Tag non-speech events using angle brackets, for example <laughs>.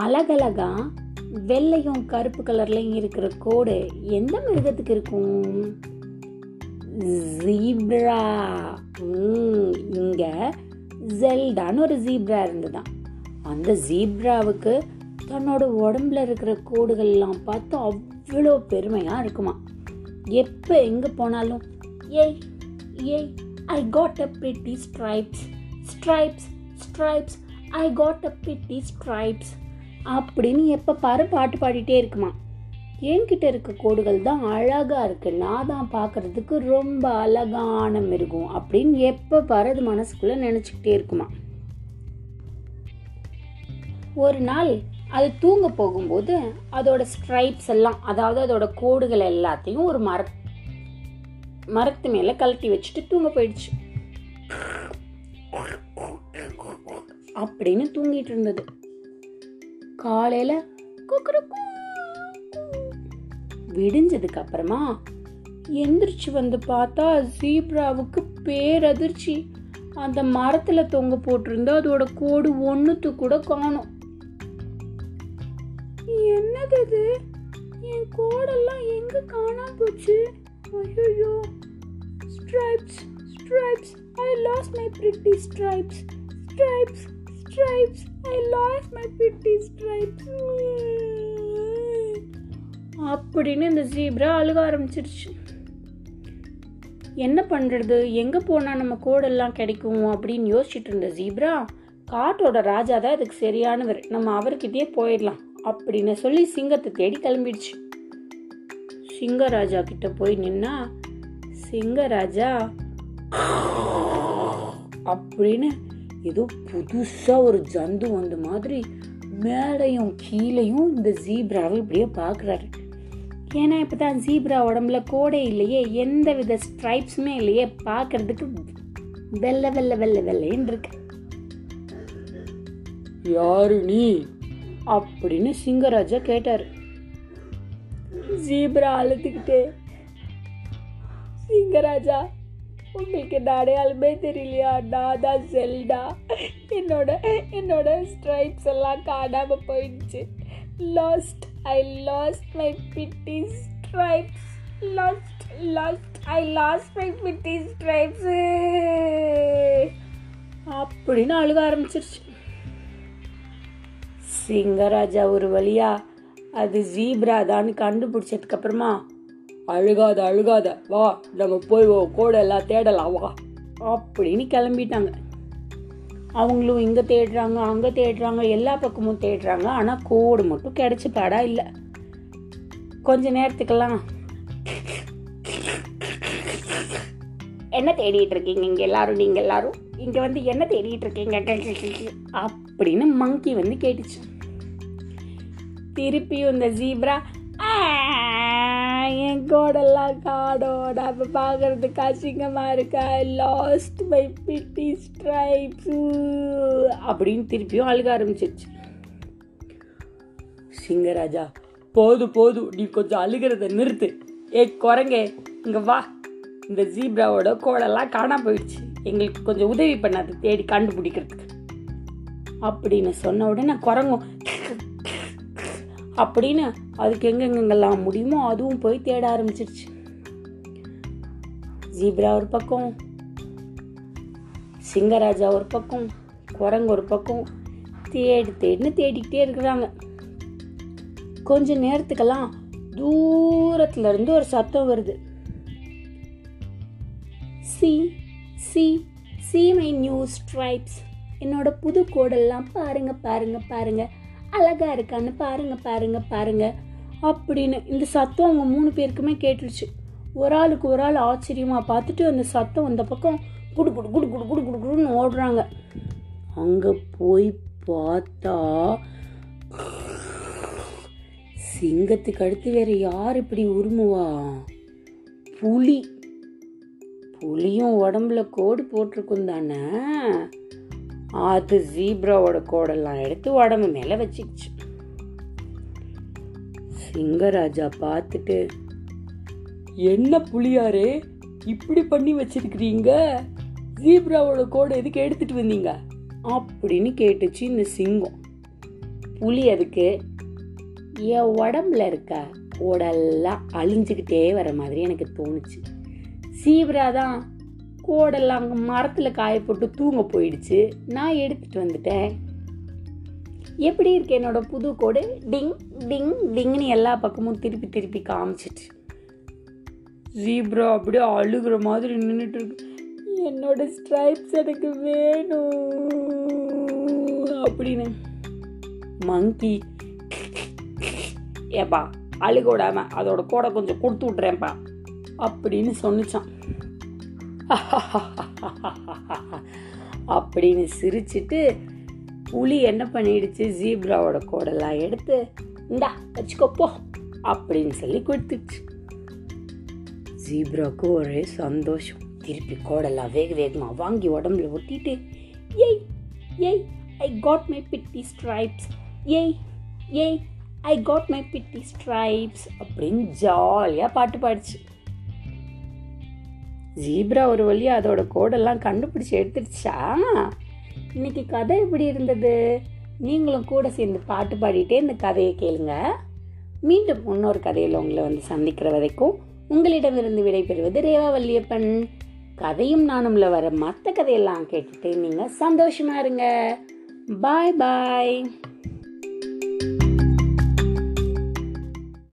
அழகழகா வெள்ளையும் கருப்பு கலர்லயும் இருக்கிற கோடு எந்த மிருகத்துக்கு இருக்கும்? ஜீப்ரா இங்க ஜெல்டான்னு ஒரு ஜீப்ரா இருந்துதான் அந்த ஜீப்ராவுக்கு தன்னோட உடம்புல இருக்கிற கோடுகள்லாம் பார்த்து அவ்வளோ பெருமையா இருக்குமா எப்போ எங்க போனாலும் ஏய் ஏய் I got a pretty stripes stripes stripes I got a pretty stripes அப்படின்னு எப்போ பாரு பாட்டு பாடிட்டே இருக்குமா. என்கிட்ட இருக்க கோடுகள் தான் அழகாக இருக்குது நான் தான் பார்க்கறதுக்கு ரொம்ப அழகான மிருகம் அப்படின்னு எப்போ பாரு அது மனசுக்குள்ளே நினச்சிக்கிட்டே இருக்குமா. ஒரு நாள் அது தூங்க போகும்போது அதோட ஸ்ட்ரைப்ஸ் எல்லாம் அதாவது அதோட கோடுகள் எல்லாத்தையும் ஒரு மர மரத்து மேலே கழட்டி வச்சுட்டு தூங்க போயிடுச்சு. அப்படின்னு தூங்கிட்டு இருந்தது. காலையில விடிஞ்சதுக்கு அப்புறமா எந்திரிச்சு வந்து பார்த்தா ஜீப்ராவுக்கு பேரதிர்ச்சி. அந்த மரத்துல தொங்க போட்டிருந்தா அதோட கோடு ஒண்ணுத்து கூட காணும். என்னது இது? என் கோடெல்லாம் எங்க காணாம போச்சு? ஐயோ stripes stripes I lost my pretty stripes stripes stripes I lost my pretty stripes. அப்படின்னு இந்த ஜீப்ரா அழுக ஆரம்பிச்சிருச்சு. என்ன பண்ணுறது எங்கே போனால் நம்ம கோடெல்லாம் கிடைக்கும் அப்படின்னு யோசிச்சுட்டு இருந்த ஜீப்ரா காட்டோட ராஜா தான் இதுக்கு சரியானவர். நம்ம அவர்கிட்டயே போயிடலாம் அப்படின்னு சொல்லி சிங்கத்தை தேடி கிளம்பிடுச்சு. சிங்கராஜா கிட்ட போய் நின்னா சிங்கராஜா அப்படின்னு ஏதோ புதுசா ஒரு ஜந்து வந்த மாதிரி மேலையும் கீழையும் இந்த ஜீப்ராவை இப்படியே பார்க்குறாரு. ஏன்னா இப்பதான் ஜீப்ரா உடம்புல கோடை இல்லையே எந்த வித ஸ்ட்ரைப்ஸுமே இல்லையே பார்க்கறதுக்கு வெள்ளை வெள்ளை வெள்ளை வெள்ளைன்னு இருக்கு. யாரு நீ? அப்படின்னு சிங்கராஜா கேட்டாரு. ஜீப்ரா அழுதுகிட்டே சிங்கராஜா உங்களுக்கு இந்த அடையாளமே தெரியலையா? நான் தான் செல்டா என்னோட என்னோட ஸ்ட்ரைப்ஸ் எல்லாம் காணாமல் போயிடுச்சு. Lost I lost my pretty stripes lost lost I lost my pretty stripes அப்படின்னு அழுக ஆரம்பிச்சிருச்சு. சிங்கராஜா ஒரு வழியா அது ஜீப்ரா தான் கண்டுபிடிச்சதுக்கு அப்புறமா அழுகாத அழுகாத. வா நம்ம போய் ஓ கோடை எல்லாம் தேடலாம் வா. அப்படின்னு கிளம்பிட்டாங்க. அவங்களும் இங்கே தேடுறாங்க அங்கே தேடுறாங்க எல்லா பக்கமும் தேடுறாங்க. ஆனால் கோடு மட்டும் கிடச்சி பாடா இல்லை. கொஞ்ச நேரத்துக்கெல்லாம் என்ன தேடிட்டு இருக்கீங்க இங்கே எல்லாரும் நீங்கள் எல்லாரும்? இங்கே வந்து என்ன தேடிட்டு இருக்கீங்க? அப்படின்னு மங்கி வந்து கேட்டுச்சு. திருப்பியும் இந்த ஜீப்ரா என் கோடெல்லாம் காடோட. அப்போ பார்க்குறதுக்கு அசிங்கமா இருக்கா? லாஸ்ட் பை பிட்டி ஸ்ட்ரைப்ஸு அப்படின்னு திருப்பியும் அழுக ஆரம்பிச்சிருச்சு. சிங்கராஜா போது போதும் நீ கொஞ்சம் அழுகிறத நிறுத்து. ஏ குரங்கே இங்க வா. இந்த ஜீப்ராவோட கோடெல்லாம் காணாம போயிடுச்சு. எங்களுக்கு கொஞ்சம் உதவி பண்ணாது தேடி கண்டுபிடிக்கிறதுக்கு. அப்படின்னு சொன்ன உடனே குரங்கும் அப்படின்னு அதுக்கு எங்கெங்கெங்கெல்லாம் முடியுமோ அதுவும் போய் தேட ஆரம்பிச்சிருச்சு. ஜீப்ரா ஒரு பக்கம் சிங்கராஜா ஒரு பக்கம் குரங்கு ஒரு பக்கம் தேடி தேடின்னு தேடிக்கிட்டே இருக்கிறாங்க. கொஞ்ச நேரத்துக்கெல்லாம் தூரத்துல இருந்து ஒரு சத்தம் வருது. See see see my new stripes என்னோட புது கோடெல்லாம் பாருங்க பாருங்க பாருங்க. அழகா இருக்கான்னு பாருங்க பாருங்க பாருங்க. அப்படின்னு இந்த சத்தம் அவங்க மூணு பேருக்குமே கேட்டுருச்சு ஒரு ஆளுக்கு ஒரு ஆள் ஆச்சரியமாக பார்த்துட்டு அந்த சத்தம் அந்த பக்கம் குடு குடு குடு குடு குடு குடு குடுன்னு ஓடுறாங்க. அங்கே போய் பார்த்தா சிங்கத்துக்கு அடுத்து வேற யார் இப்படி உருமுவா? புலி. புலியும் உடம்புல கோடு போட்டிருக்கும் தானே? அது ஜீப்ராவோட கோடெல்லாம் எடுத்து உடம்பு மேலே வச்சுக்கிச்சு. சிங்கராஜா பார்த்துட்டு என்ன புளியாரே இப்படி பண்ணி வச்சிருக்கிறீங்க? ஜீப்ராவோட கோடை எதுக்கு எடுத்துட்டு வந்தீங்க? அப்படின்னு கேட்டுச்சு இந்த சிங்கம். புலி அதுக்கு என் உடம்புல இருக்க உடல்லாம் அழிஞ்சுக்கிட்டே வர மாதிரி எனக்கு தோணுச்சு. சீப்ரா தான் கோடெல்லாம் அங்கே மரத்தில் காய போட்டு தூங்க போயிடுச்சு. நான் எடுத்துட்டு வந்துட்டேன். எப்படி இருக்கு என்னோட புது கோடு? டிங் டிங் டிங்னு எல்லா பக்கமும் திருப்பி திருப்பி காமிச்சிட்டு. ஜீப்ரா அப்படியே அழுகிற மாதிரி நின்றுட்டு இருக்கு. என்னோட ஸ்ட்ரைப்ஸ் எனக்கு வேணும் அப்படின்னு. மங்கி ஏப்பா அழுக விடாம அதோட கோடை கொஞ்சம் கொடுத்து விட்றேன்ப்பா அப்படின்னு சொன்னிச்சான். <laughs> அப்படின்னு சிரிச்சிட்டு புலி என்ன பண்ணிடுச்சு? ஜீப்ராவோட கோடெல்லாம் எடுத்து இந்தா வச்சுக்கோப்போ அப்படின்னு சொல்லி கொடுத்துச்சு ஜீப்ராவுக்கு ஒரே சந்தோஷம். திருப்பி கோடெல்லாம் வேக வேகமாக வாங்கி உடம்புல ஒட்டிட்டு ஏய் ஏய் I got my pretty stripes ஏய் ஏய் I got my pretty stripes அப்படின்னு ஜாலியாக பாட்டு பாடிச்சு. ஜீப்ரா ஒரு வழியாக அதோட கோடெல்லாம் கண்டுபிடிச்சி எடுத்துடுச்சா? இன்னைக்கு கதை எப்படி இருந்தது? நீங்களும் கூட சேர்ந்து பாட்டு பாடிட்டே இந்த கதையை கேளுங்க. மீண்டும் இன்னொரு கதையில் உங்களை வந்து சந்திக்கிற வரைக்கும் உங்களிடமிருந்து விடைபெறுவது ரேவா வல்லியப்பன் கதையும் நானும்ல வர மற்ற கதையெல்லாம் கேட்டுட்டு நீங்கள் சந்தோஷமா இருங்க. பாய் பாய்